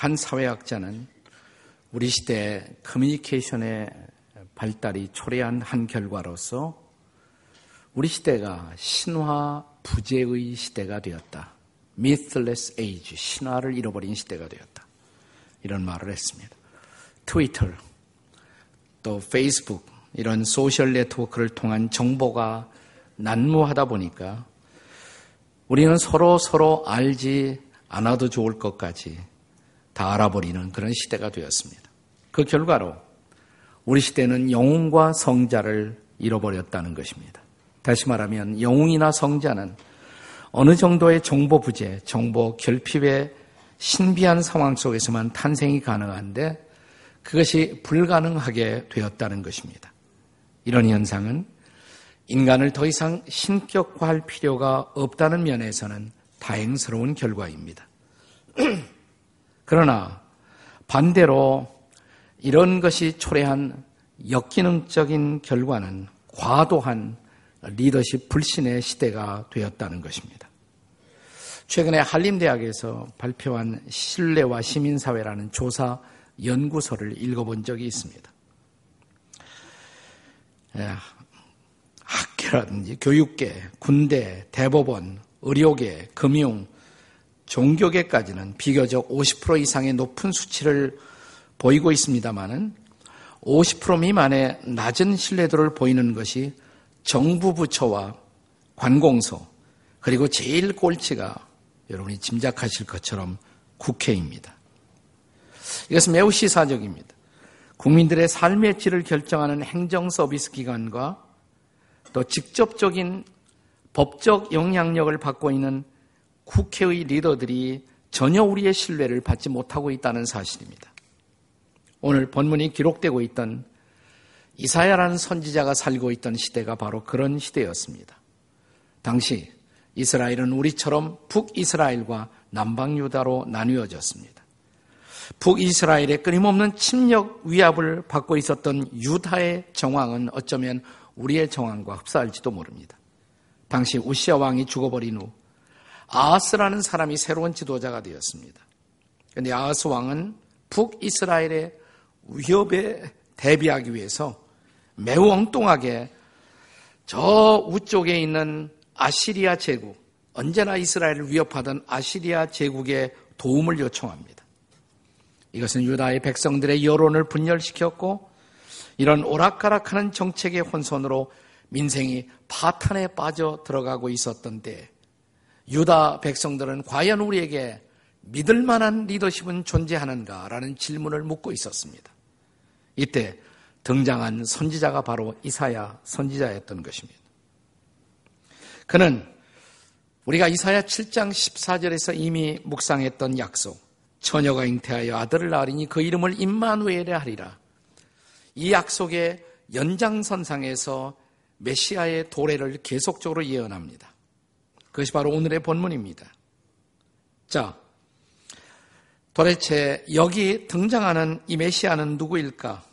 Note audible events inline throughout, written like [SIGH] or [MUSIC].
한 사회학자는 우리 시대 커뮤니케이션의 발달이 초래한 한 결과로서 우리 시대가 신화 부재의 시대가 되었다. mythless age, 신화를 잃어버린 시대가 되었다. 이런 말을 했습니다. 트위터, 또 페이스북, 이런 소셜 네트워크를 통한 정보가 난무하다 보니까 우리는 서로 서로 알지 않아도 좋을 것까지 다 알아버리는 그런 시대가 되었습니다. 그 결과로 우리 시대는 영웅과 성자를 잃어버렸다는 것입니다. 다시 말하면 영웅이나 성자는 어느 정도의 정보 부재, 정보 결핍의 신비한 상황 속에서만 탄생이 가능한데 그것이 불가능하게 되었다는 것입니다. 이런 현상은 인간을 더 이상 신격화할 필요가 없다는 면에서는 다행스러운 결과입니다. [CLEARS THROAT] 그러나 반대로 이런 것이 초래한 역기능적인 결과는 과도한 리더십 불신의 시대가 되었다는 것입니다. 최근에 한림대학에서 발표한 신뢰와 시민사회라는 조사 연구서를 읽어본 적이 있습니다. 예, 학계라든지 교육계, 군대, 대법원, 의료계, 금융, 종교계까지는 비교적 50% 이상의 높은 수치를 보이고 있습니다만은 50% 미만의 낮은 신뢰도를 보이는 것이 정부 부처와 관공서 그리고 제일 꼴찌가 여러분이 짐작하실 것처럼 국회입니다. 이것은 매우 시사적입니다. 국민들의 삶의 질을 결정하는 행정 서비스 기관과 또 직접적인 법적 영향력을 받고 있는 국회의 리더들이 전혀 우리의 신뢰를 받지 못하고 있다는 사실입니다. 오늘 본문이 기록되고 있던 이사야라는 선지자가 살고 있던 시대가 바로 그런 시대였습니다. 당시 이스라엘은 우리처럼 북이스라엘과 남방유다로 나뉘어졌습니다. 북이스라엘의 끊임없는 침략 위압을 받고 있었던 유다의 정황은 어쩌면 우리의 정황과 흡사할지도 모릅니다. 당시 우시아 왕이 죽어버린 후 아하스라는 사람이 새로운 지도자가 되었습니다. 그런데 아하스 왕은 북이스라엘의 위협에 대비하기 위해서 매우 엉뚱하게 저 우쪽에 있는 아시리아 제국, 언제나 이스라엘을 위협하던 아시리아 제국의 도움을 요청합니다. 이것은 유다의 백성들의 여론을 분열시켰고 이런 오락가락하는 정책의 혼선으로 민생이 파탄에 빠져 들어가고 있었던 때 유다 백성들은 과연 우리에게 믿을 만한 리더십은 존재하는가라는 질문을 묻고 있었습니다. 이때 등장한 선지자가 바로 이사야 선지자였던 것입니다. 그는 우리가 이사야 7장 14절에서 이미 묵상했던 약속, 처녀가 잉태하여 아들을 낳으리니 그 이름을 임마누엘에 하리라. 이 약속의 연장선상에서 메시아의 도래를 계속적으로 예언합니다. 그것이 바로 오늘의 본문입니다. 자, 도대체 여기 등장하는 이 메시아는 누구일까?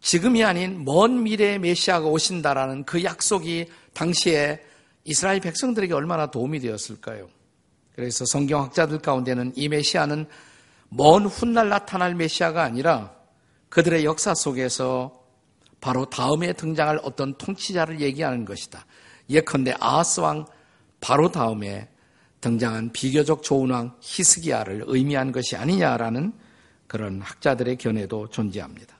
지금이 아닌 먼 미래의 메시아가 오신다라는 그 약속이 당시에 이스라엘 백성들에게 얼마나 도움이 되었을까요? 그래서 성경학자들 가운데는 이 메시아는 먼 훗날 나타날 메시아가 아니라 그들의 역사 속에서 바로 다음에 등장할 어떤 통치자를 얘기하는 것이다. 예컨대 아하스 왕 바로 다음에 등장한 비교적 좋은 왕 히스기야를 의미한 것이 아니냐라는 그런 학자들의 견해도 존재합니다.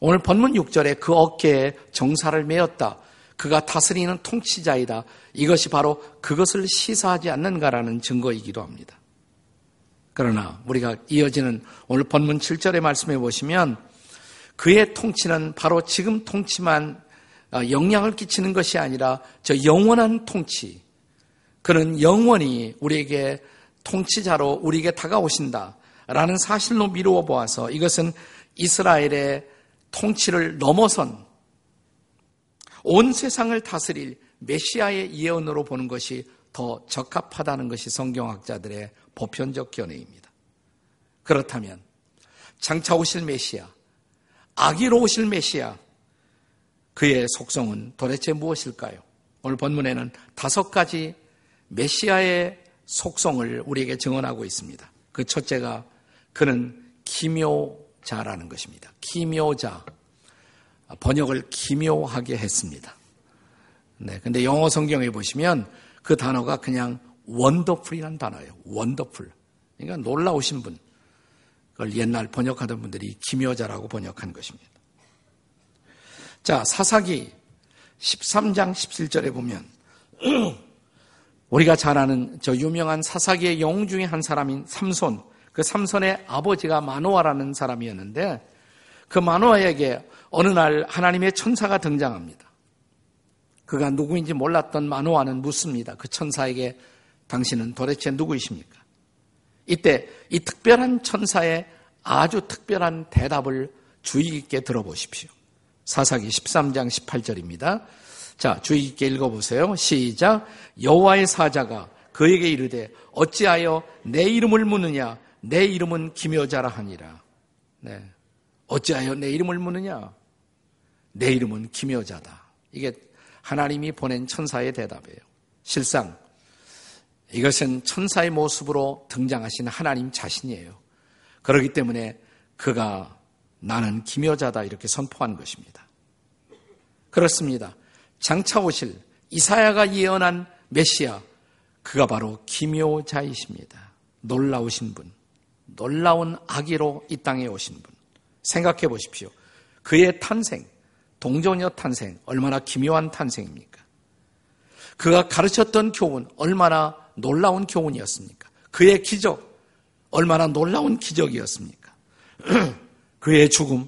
오늘 본문 6절에 그 어깨에 정사를 메었다. 그가 다스리는 통치자이다. 이것이 바로 그것을 시사하지 않는가라는 증거이기도 합니다. 그러나 우리가 이어지는 오늘 본문 7절의 말씀해 보시면 그의 통치는 바로 지금 통치만 어, 영향을 끼치는 것이 아니라 저 영원한 통치. 그는 영원히 우리에게 통치자로 우리에게 다가오신다. 라는 사실로 미루어 보아서 이것은 이스라엘의 통치를 넘어선 온 세상을 다스릴 메시아의 예언으로 보는 것이 더 적합하다는 것이 성경학자들의 보편적 견해입니다. 그렇다면 장차 오실 메시아, 아기로 오실 메시아, 그의 속성은 도대체 무엇일까요? 오늘 본문에는 다섯 가지 메시아의 속성을 우리에게 증언하고 있습니다. 그 첫째가 그는 기묘자라는 것입니다. 기묘자. 번역을 기묘하게 했습니다. 네. 근데 영어 성경에 보시면 그 단어가 그냥 원더풀이라는 단어예요. 원더풀. 그러니까 놀라우신 분. 그걸 옛날 번역하던 분들이 기묘자라고 번역한 것입니다. 자, 사사기 13장 17절에 보면 [CLEARS THROAT] 우리가 잘 아는 저 유명한 사사기의 영 중에 한 사람인 삼손, 그 삼손의 아버지가 마노아라는 사람이었는데 그 마노아에게 어느 날 하나님의 천사가 등장합니다. 그가 누구인지 몰랐던 마노아는 묻습니다. 그 천사에게 당신은 도대체 누구이십니까? 이때 이 특별한 천사의 아주 특별한 대답을 주의 깊게 들어보십시오. 사사기 13장 18절입니다. 자, 주의 깊게 읽어보세요. 시작. 여호와의 사자가 그에게 이르되 어찌하여 내 이름을 묻느냐? 내 이름은 기묘자라 하니라. 네. 어찌하여 내 이름을 묻느냐? 내 이름은 기묘자다. 이게 하나님이 보낸 천사의 대답이에요. 실상 이것은 천사의 모습으로 등장하신 하나님 자신이에요. 그렇기 때문에 그가 나는 기묘자다 이렇게 선포한 것입니다. 그렇습니다. 장차 오실 이사야가 예언한 메시아 그가 바로 기묘자이십니다. 놀라우신 분, 놀라운 아기로 이 땅에 오신 분. 생각해 보십시오. 그의 탄생, 동정녀 탄생 얼마나 기묘한 탄생입니까? 그가 가르쳤던 교훈 얼마나 놀라운 교훈이었습니까? 그의 기적 얼마나 놀라운 기적이었습니까? [CLEARS THROAT] 그의 죽음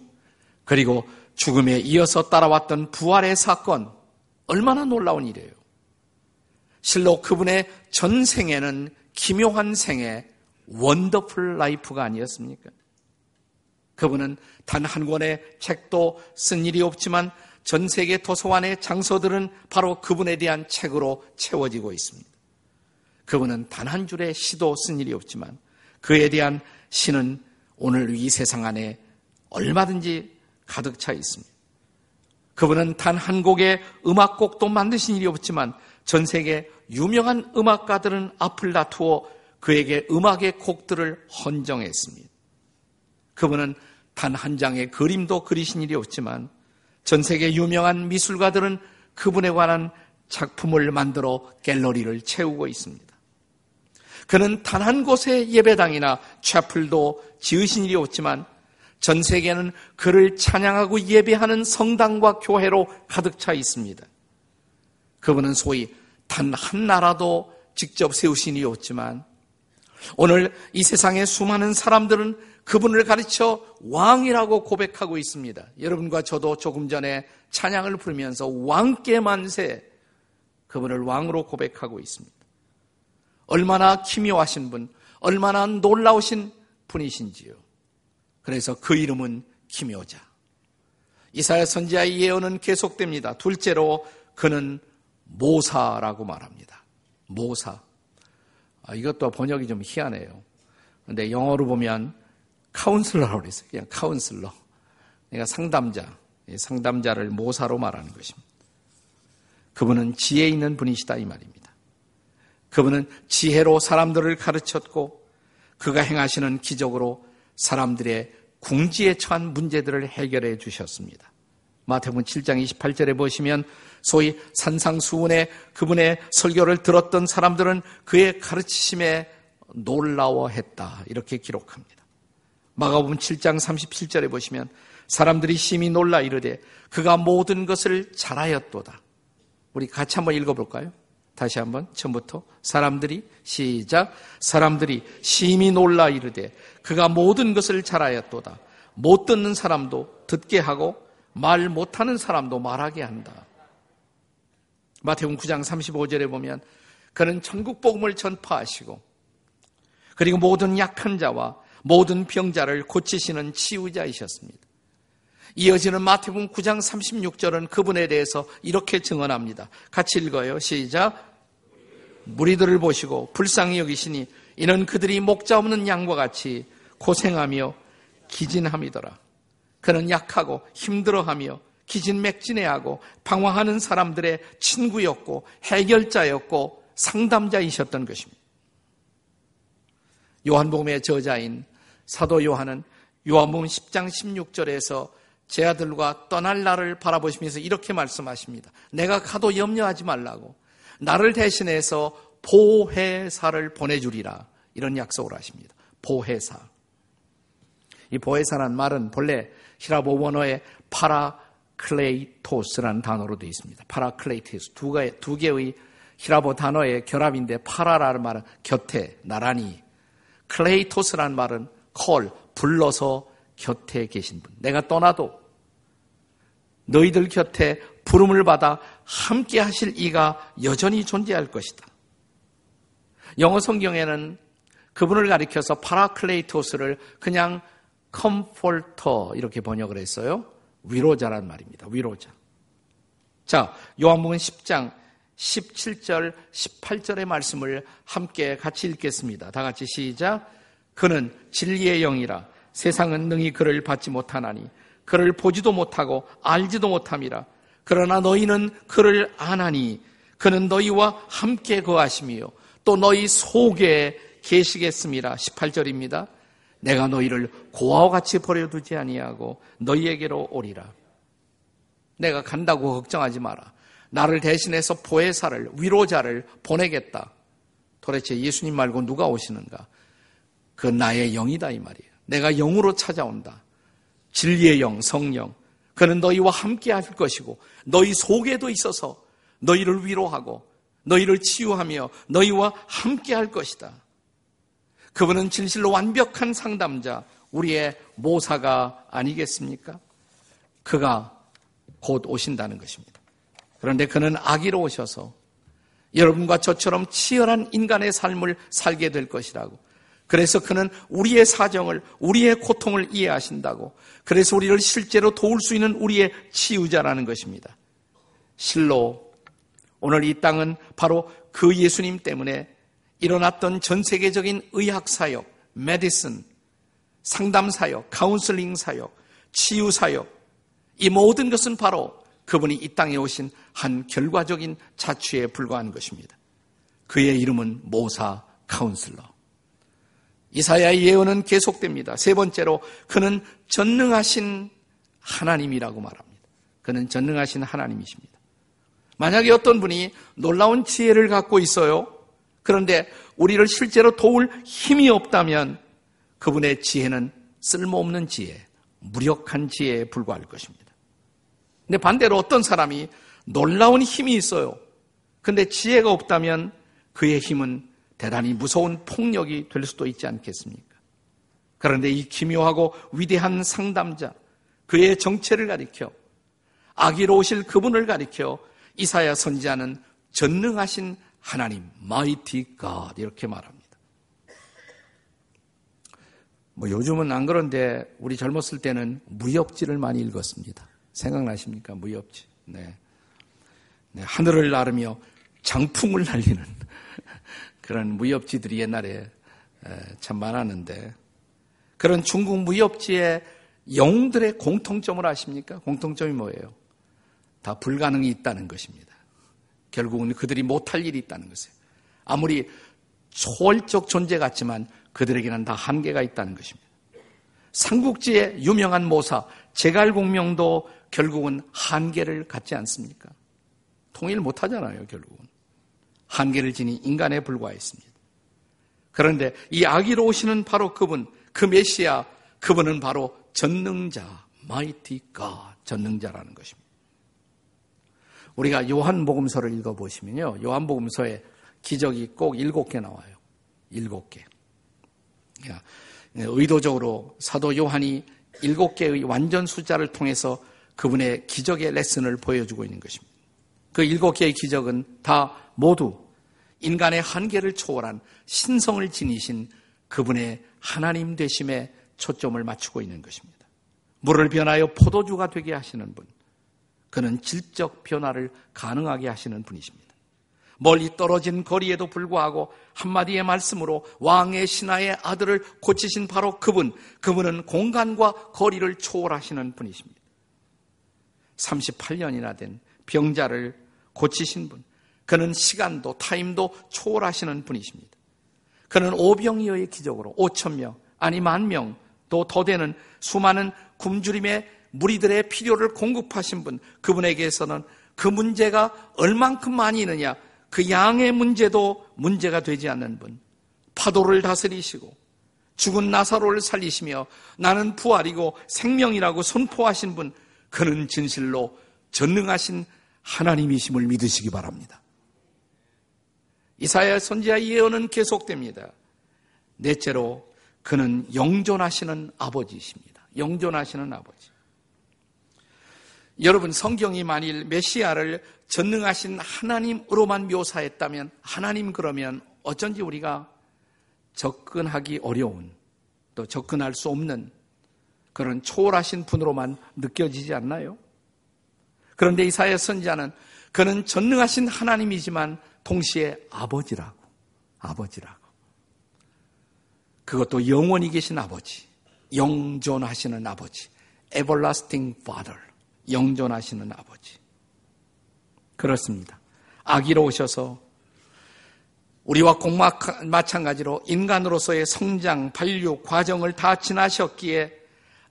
그리고 죽음에 이어서 따라왔던 부활의 사건 얼마나 놀라운 일이에요. 실로 그분의 전 생애는 기묘한 생애 wonderful life가 아니었습니까? 그분은 단 한 권의 책도 쓴 일이 없지만 전 세계 도서관의 장서들은 바로 그분에 대한 책으로 채워지고 있습니다. 그분은 단 한 줄의 시도 쓴 일이 없지만 그에 대한 시는 오늘 이 세상 안에 얼마든지 가득 차 있습니다. 그분은 단 한 곡의 음악곡도 만드신 일이 없지만 전 세계 유명한 음악가들은 앞을 다투어 그에게 음악의 곡들을 헌정했습니다. 그분은 단 한 장의 그림도 그리신 일이 없지만 전 세계 유명한 미술가들은 그분에 관한 작품을 만들어 갤러리를 채우고 있습니다. 그는 단 한 곳의 예배당이나 채플도 지으신 일이 없지만 전 세계는 그를 찬양하고 예배하는 성당과 교회로 가득 차 있습니다. 그분은 소위 단 한 나라도 직접 세우신 일이 없지만 오늘 이 세상의 수많은 사람들은 그분을 가르쳐 왕이라고 고백하고 있습니다. 여러분과 저도 조금 전에 찬양을 부르면서 왕께 만세 그분을 왕으로 고백하고 있습니다. 얼마나 기묘하신 분, 얼마나 놀라우신 분이신지요. 그래서 그 이름은 기묘자. 이사야 선지자의 예언은 계속됩니다. 둘째로 그는 모사라고 말합니다. 모사. 아, 이것도 번역이 좀 희한해요. 근데 영어로 보면 카운슬러라고 그랬어요. 그냥 카운슬러. 그러니까 상담자. 상담자를 모사로 말하는 것입니다. 그분은 지혜 있는 분이시다 이 말입니다. 그분은 지혜로 사람들을 가르쳤고 그가 행하시는 기적으로 사람들의 궁지에 처한 문제들을 해결해 주셨습니다. 마태복음 7장 28절에 보시면 소위 산상수훈의 그분의 설교를 들었던 사람들은 그의 가르치심에 놀라워했다. 이렇게 기록합니다. 마가복음 7장 37절에 보시면 사람들이 심히 놀라 이르되 그가 모든 것을 잘하였도다. 우리 같이 한번 읽어볼까요? 다시 한번 처음부터 사람들이 시작 사람들이 심히 놀라 이르되 그가 모든 것을 잘하였도다 못 듣는 사람도 듣게 하고 말 못하는 사람도 말하게 한다. 마태복음 9장 35절에 보면 그는 천국 복음을 전파하시고 그리고 모든 약한 자와 모든 병자를 고치시는 치유자이셨습니다. 이어지는 마태복음 9장 36절은 그분에 대해서 이렇게 증언합니다. 같이 읽어요. 시작. 무리들을 보시고 불쌍히 여기시니 이는 그들이 목자 없는 양과 같이 고생하며 기진함이더라. 그는 약하고 힘들어하며 기진맥진해하고 방황하는 사람들의 친구였고 해결자였고 상담자이셨던 것입니다. 요한복음의 저자인 사도 요한은 요한복음 10장 16절에서 제자들과 떠날 날을 바라보시면서 이렇게 말씀하십니다. 내가 가도 염려하지 말라고 나를 대신해서 보혜사를 보내주리라 이런 약속을 하십니다. 보혜사. 이 보혜사란 말은 본래 헬라어 원어의 파라클레이토스라는 단어로 되어 있습니다. 파라클레이토스 두, 개의, 두 개의 헬라어 단어의 결합인데 파라라는 말은 곁에 나란히 클레이토스라는 말은 call 불러서 곁에 계신 분. 내가 떠나도 너희들 곁에 부름을 받아 함께 하실 이가 여전히 존재할 것이다. 영어 성경에는 그분을 가리켜서 파라클레이토스를 그냥 Comforter 이렇게 번역을 했어요. 위로자란 말입니다. 위로자. 자, 요한복음 10장 17절, 18절의 말씀을 함께 같이 읽겠습니다. 다 같이 시작. 그는 진리의 영이라 세상은 능히 그를 받지 못하나니 그를 보지도 못하고 알지도 못함이라. 그러나 너희는 그를 아나니 그는 너희와 함께 거하심이요. 또 너희 속에 계시겠습니다. 18절입니다. 내가 너희를 고아와 같이 버려두지 아니하고 너희에게로 오리라. 내가 간다고 걱정하지 마라. 나를 대신해서 보혜사를 위로자를 보내겠다. 도대체 예수님 말고 누가 오시는가? 그 나의 영이다 이 말이에요. 내가 영으로 찾아온다. 진리의 영, 성령. 그는 너희와 함께 할 것이고 너희 속에도 있어서 너희를 위로하고 너희를 치유하며 너희와 함께 할 것이다. 그분은 진실로 완벽한 상담자, 우리의 모사가 아니겠습니까? 그가 곧 오신다는 것입니다. 그런데 그는 아기로 오셔서 여러분과 저처럼 치열한 인간의 삶을 살게 될 것이라고. 그래서 그는 우리의 사정을, 우리의 고통을 이해하신다고. 그래서 우리를 실제로 도울 수 있는 우리의 치유자라는 것입니다. 실로 오늘 이 땅은 바로 그 예수님 때문에 일어났던 전 세계적인 의학 사역, medicine, 상담 사역, 카운슬링 사역, 치유 사역, 이 모든 것은 바로 그분이 이 땅에 오신 한 결과적인 자취에 불과한 것입니다. 그의 이름은 모사 Counselor. 이사야의 예언은 계속됩니다. 세 번째로 그는 전능하신 하나님이라고 말합니다. 그는 전능하신 하나님이십니다. 만약에 어떤 분이 놀라운 지혜를 갖고 있어요. 그런데 우리를 실제로 도울 힘이 없다면 그분의 지혜는 쓸모없는 지혜, 무력한 지혜에 불과할 것입니다. 근데 반대로 어떤 사람이 놀라운 힘이 있어요. 근데 지혜가 없다면 그의 힘은 대단히 무서운 폭력이 될 수도 있지 않겠습니까? 그런데 이 기묘하고 위대한 상담자, 그의 정체를 가리켜 아기로 오실 그분을 가리켜 이사야 선지자는 전능하신 하나님, mighty God 이렇게 말합니다. 뭐 요즘은 안 그런데 우리 젊었을 때는 무협지를 많이 읽었습니다. 생각나십니까? 무협지. 네. 네 하늘을 나르며 장풍을 날리는 그런 무협지들이 옛날에 참 많았는데 그런 중국 무협지의 영웅들의 공통점을 아십니까? 공통점이 뭐예요? 다 불가능이 있다는 것입니다. 결국은 그들이 못할 일이 있다는 것이에요. 아무리 초월적 존재 같지만 그들에게는 다 한계가 있다는 것입니다. 삼국지의 유명한 모사 제갈공명도 결국은 한계를 갖지 않습니까? 통일 못하잖아요, 결국은. 한계를 지닌 인간에 불과했습니다. 그런데 이 아기로 오시는 바로 그분, 그 메시아, 그분은 바로 전능자, 마이티 가 전능자라는 것입니다. 우리가 요한복음서를 읽어보시면요. 요한복음서에 기적이 꼭 일곱 개 나와요. 일곱 개. 의도적으로 사도 요한이 일곱 개의 완전 숫자를 통해서 그분의 기적의 레슨을 보여주고 있는 것입니다. 그 일곱 개의 기적은 다 모두 인간의 한계를 초월한 신성을 지니신 그분의 하나님 되심에 초점을 맞추고 있는 것입니다. 물을 변하여 포도주가 되게 하시는 분, 그는 질적 변화를 가능하게 하시는 분이십니다. 멀리 떨어진 거리에도 불구하고 한마디의 말씀으로 왕의 신하의 아들을 고치신 바로 그분, 그분은 공간과 거리를 초월하시는 분이십니다. 38년이나 된 병자를 고치신 분, 그는 시간도 타임도 초월하시는 분이십니다. 그는 오병이어의 기적으로 5천 명, 아니 만 명, 또 더 되는 수많은 굶주림의 무리들의 필요를 공급하신 분, 그분에게서는 그 문제가 얼만큼 많이 있느냐, 그 양의 문제도 문제가 되지 않는 분, 파도를 다스리시고 죽은 나사로를 살리시며 나는 부활이고 생명이라고 선포하신 분, 그는 진실로 전능하신 하나님이심을 믿으시기 바랍니다. 이사야 선지자 예언은 계속됩니다. 넷째로 그는 영존하시는 아버지이십니다. 영존하시는 아버지. 여러분 성경이 만일 메시아를 전능하신 하나님으로만 묘사했다면 하나님 그러면 어쩐지 우리가 접근하기 어려운 또 접근할 수 없는 그런 초월하신 분으로만 느껴지지 않나요? 그런데 이사야 선지자는 그는 전능하신 하나님이지만 동시에 아버지라고 아버지라고 그것도 영원히 계신 아버지 영존하시는 아버지 everlasting father 영존하시는 아버지 그렇습니다. 아기로 오셔서 우리와 공막 마찬가지로 인간으로서의 성장, 반류 과정을 다 지나셨기에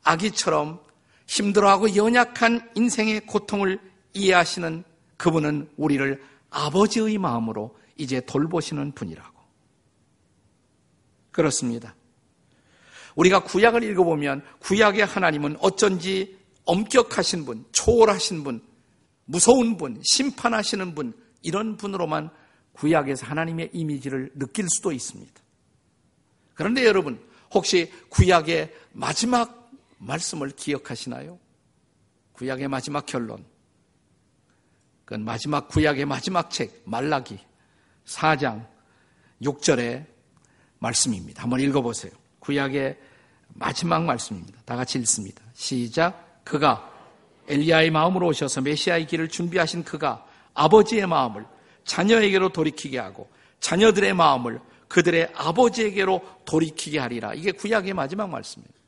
아기처럼 힘들어하고 연약한 인생의 고통을 이해하시는 그분은 우리를 아버지의 마음으로 이제 돌보시는 분이라고. 그렇습니다. 우리가 구약을 읽어보면 구약의 하나님은 어쩐지 엄격하신 분, 초월하신 분, 무서운 분, 심판하시는 분, 이런 분으로만 구약에서 하나님의 이미지를 느낄 수도 있습니다. 그런데 여러분, 혹시 구약의 마지막 말씀을 기억하시나요? 구약의 마지막 결론. 그건 마지막 구약의 마지막 책, 말라기 4장 6절의 말씀입니다. 한번 읽어보세요. 구약의 마지막 말씀입니다. 다 같이 읽습니다. 시작. 그가 엘리야의 마음으로 오셔서 메시아의 길을 준비하신 그가 아버지의 마음을 자녀에게로 돌이키게 하고 자녀들의 마음을 그들의 아버지에게로 돌이키게 하리라. 이게 구약의 마지막 말씀입니다.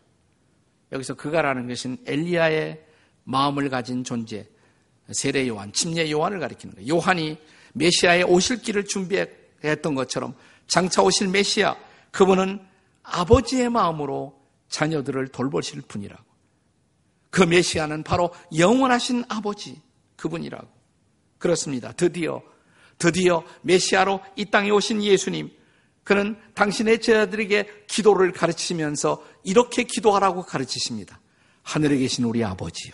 여기서 그가라는 것은 엘리야의 마음을 가진 존재, 세례 요한, 침례 요한을 가리키는 거예요. 요한이 메시아의 오실 길을 준비했던 것처럼 장차 오실 메시아, 그분은 아버지의 마음으로 자녀들을 돌보실 분이라고. 그 메시아는 바로 영원하신 아버지, 그분이라고. 그렇습니다. 드디어 드디어 메시아로 이 땅에 오신 예수님, 그는 당신의 제자들에게 기도를 가르치면서 이렇게 기도하라고 가르치십니다. 하늘에 계신 우리 아버지요.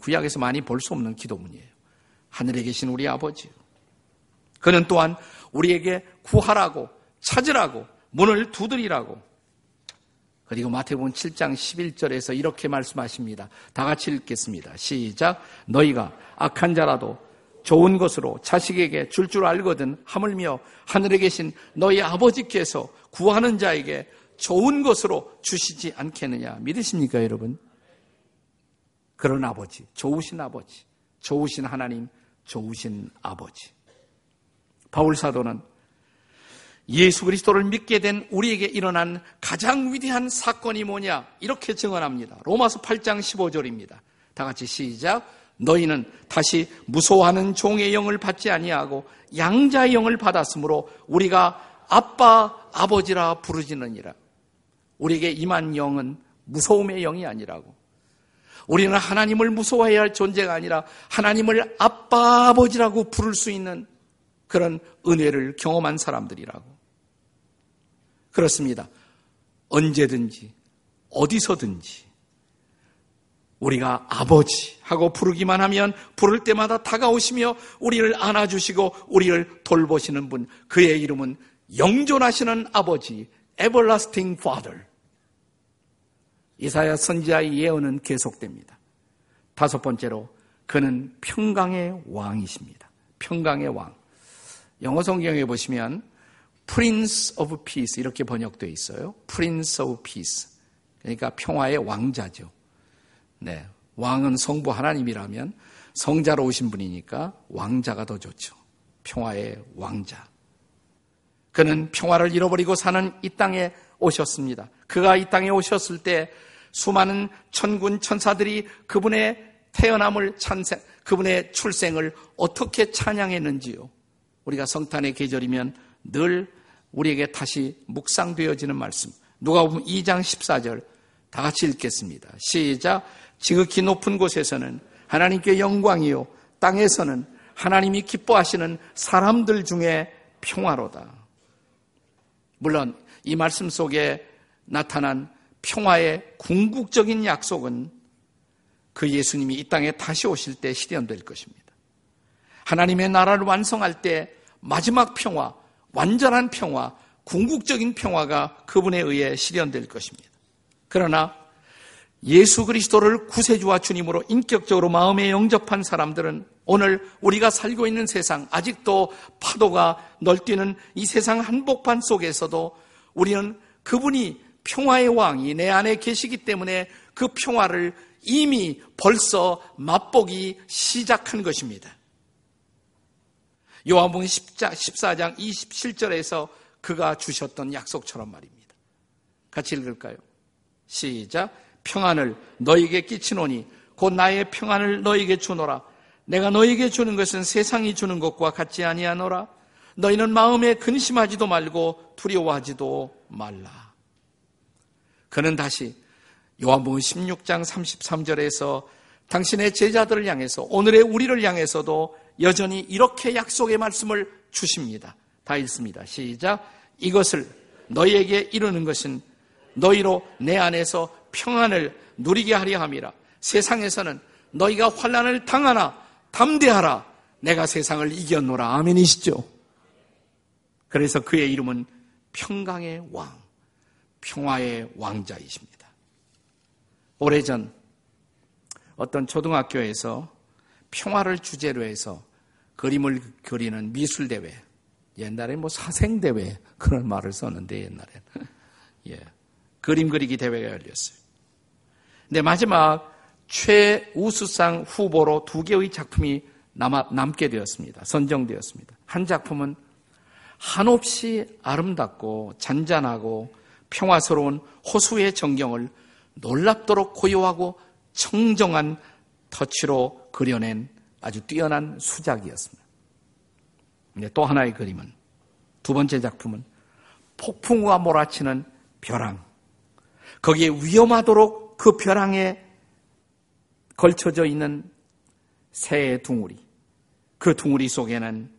구약에서 많이 볼 수 없는 기도문이에요. 하늘에 계신 우리 아버지요. 그는 또한 우리에게 구하라고, 찾으라고, 문을 두드리라고. 그리고 마태복음 7장 11절에서 이렇게 말씀하십니다. 다 같이 읽겠습니다. 시작. 너희가 악한 자라도 좋은 것으로 자식에게 줄줄 줄 알거든 하물며 하늘에 계신 너희 아버지께서 구하는 자에게 좋은 것으로 주시지 않겠느냐 믿으십니까 여러분? 그런 아버지, 좋으신 아버지, 좋으신 하나님, 좋으신 아버지. 바울 사도는 예수 그리스도를 믿게 된 우리에게 일어난 가장 위대한 사건이 뭐냐? 이렇게 증언합니다. 로마서 8장 15절입니다. 다 같이 시작. 너희는 다시 무서워하는 종의 영을 받지 아니하고 양자의 영을 받았으므로 우리가 아빠 아버지라 부르지느니라. 우리에게 임한 영은 무서움의 영이 아니라고. 우리는 하나님을 무서워해야 할 존재가 아니라 하나님을 아빠 아버지라고 부를 수 있는 그런 은혜를 경험한 사람들이라고. 그렇습니다. 언제든지 어디서든지 우리가 아버지 하고 부르기만 하면 부를 때마다 다가오시며 우리를 안아주시고 우리를 돌보시는 분. 그의 이름은 영존하시는 아버지, everlasting father. 이사야 선지자의 예언은 계속됩니다. 다섯 번째로 그는 평강의 왕이십니다. 평강의 왕. 영어 성경에 보시면 Prince of Peace 이렇게 번역되어 있어요. Prince of Peace. 그러니까 평화의 왕자죠. 네. 왕은 성부 하나님이라면 성자로 오신 분이니까 왕자가 더 좋죠. 평화의 왕자. 그는 평화를 잃어버리고 사는 이 땅에 오셨습니다. 그가 이 땅에 오셨을 때 수많은 천군 천사들이 그분의 태어남을 찬생, 그분의 출생을 어떻게 찬양했는지요. 우리가 성탄의 계절이면 늘 우리에게 다시 묵상되어지는 말씀. 누가 보면 2장 14절 다 같이 읽겠습니다. 시작. 지극히 높은 곳에서는 하나님께 영광이요. 땅에서는 하나님이 기뻐하시는 사람들 중에 평화로다. 물론 이 말씀 속에 나타난 평화의 궁극적인 약속은 그 예수님이 이 땅에 다시 오실 때 실현될 것입니다. 하나님의 나라를 완성할 때 마지막 평화, 완전한 평화, 궁극적인 평화가 그분에 의해 실현될 것입니다. 그러나 예수 그리스도를 구세주와 주님으로 인격적으로 마음에 영접한 사람들은 오늘 우리가 살고 있는 세상, 아직도 파도가 널뛰는 이 세상 한복판 속에서도 우리는 그분이 평화의 왕이 내 안에 계시기 때문에 그 평화를 이미 벌써 맛보기 시작한 것입니다. 요한복음 14장 27절에서 그가 주셨던 약속처럼 말입니다. 같이 읽을까요? 시작. 평안을 너에게 끼치노니 곧 나의 평안을 너에게 주노라. 내가 너에게 주는 것은 세상이 주는 것과 같지 아니하노라. 너희는 마음에 근심하지도 말고 두려워하지도 말라. 그는 다시 요한복음 16장 33절에서 당신의 제자들을 향해서 오늘의 우리를 향해서도 여전히 이렇게 약속의 말씀을 주십니다. 다 읽습니다. 시작. 이것을 너희에게 이루는 것은 너희로 내 안에서 평안을 누리게 하려 함이라. 세상에서는 너희가 환란을 당하나 담대하라. 내가 세상을 이겼노라. 아멘이시죠? 그래서 그의 이름은 평강의 왕, 평화의 왕자이십니다. 오래전 어떤 초등학교에서 평화를 주제로 해서 그림을 그리는 미술 대회, 옛날에 뭐 사생 대회 그런 말을 썼는데 옛날에 [LAUGHS] 예. 그림 그리기 대회가 열렸어요. 근데 마지막 최우수상 후보로 두 개의 작품이 남아, 남게 되었습니다. 선정되었습니다. 한 작품은 한없이 아름답고 잔잔하고 평화스러운 호수의 전경을 놀랍도록 고요하고 청정한 터치로 그려낸 아주 뛰어난 수작이었습니다. 또 하나의 그림은 두 번째 작품은 폭풍우가 몰아치는 벼랑. 거기에 위험하도록 그 벼랑에 걸쳐져 있는 새의 둥우리. 그 둥우리 속에는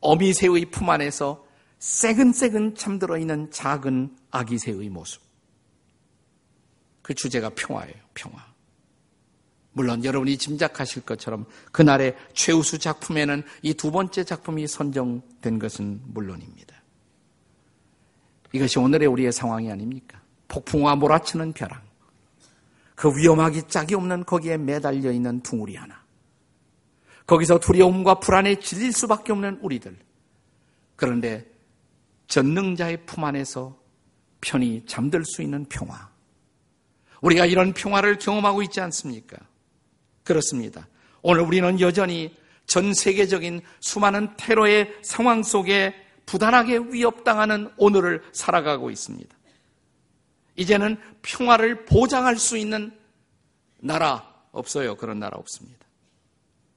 어미새의 품 안에서 새근새근 잠들어 있는 작은 아기새의 모습. 그 주제가 평화예요, 평화. 물론 여러분이 짐작하실 것처럼 그날의 최우수 작품에는 이 두 번째 작품이 선정된 것은 물론입니다. 이것이 오늘의 우리의 상황이 아닙니까? 폭풍과 몰아치는 벼랑. 그 위험하기 짝이 없는 거기에 매달려 있는 둥우리 하나. 거기서 두려움과 불안에 질릴 수밖에 없는 우리들. 그런데 전능자의 품 안에서 편히 잠들 수 있는 평화. 우리가 이런 평화를 경험하고 있지 않습니까? 그렇습니다. 오늘 우리는 여전히 전 세계적인 수많은 테러의 상황 속에 부단하게 위협당하는 오늘을 살아가고 있습니다. 이제는 평화를 보장할 수 있는 나라 없어요. 그런 나라 없습니다.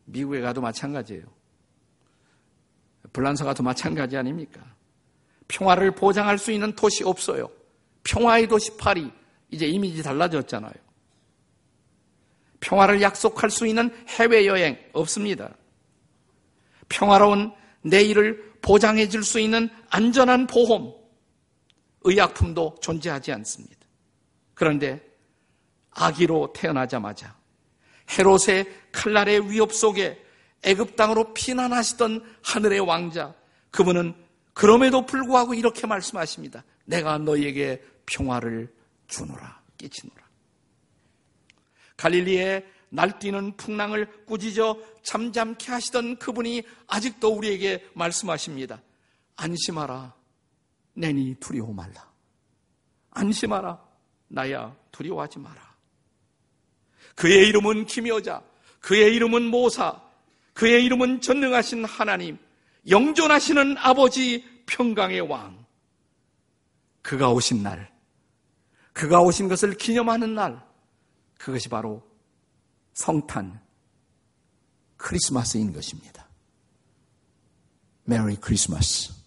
미국에 가도 마찬가지예요. 불란서 가도 마찬가지 아닙니까? 평화를 보장할 수 있는 도시 없어요. 평화의 도시 파리 이제 이미지 달라졌잖아요. 평화를 약속할 수 있는 해외여행 없습니다. 평화로운 내일을 보장해 줄 수 있는 안전한 보험, 의약품도 존재하지 않습니다. 그런데 아기로 태어나자마자 헤롯의 칼날의 위협 속에 애굽 땅으로 피난하시던 하늘의 왕자, 그분은 그럼에도 불구하고 이렇게 말씀하십니다. 내가 너희에게 평화를 주노라, 끼치노라. 갈릴리에 날뛰는 풍랑을 꾸짖어 잠잠케 하시던 그분이 아직도 우리에게 말씀하십니다. 안심하라. 내니 두려워 말라. 안심하라. 나야 두려워하지 마라. 그의 이름은 기묘자, 그의 이름은 모사, 그의 이름은 전능하신 하나님, 영존하시는 아버지 평강의 왕. 그가 오신 날, 그가 오신 것을 기념하는 날, 그것이 바로 성탄 크리스마스인 것입니다. 메리 크리스마스.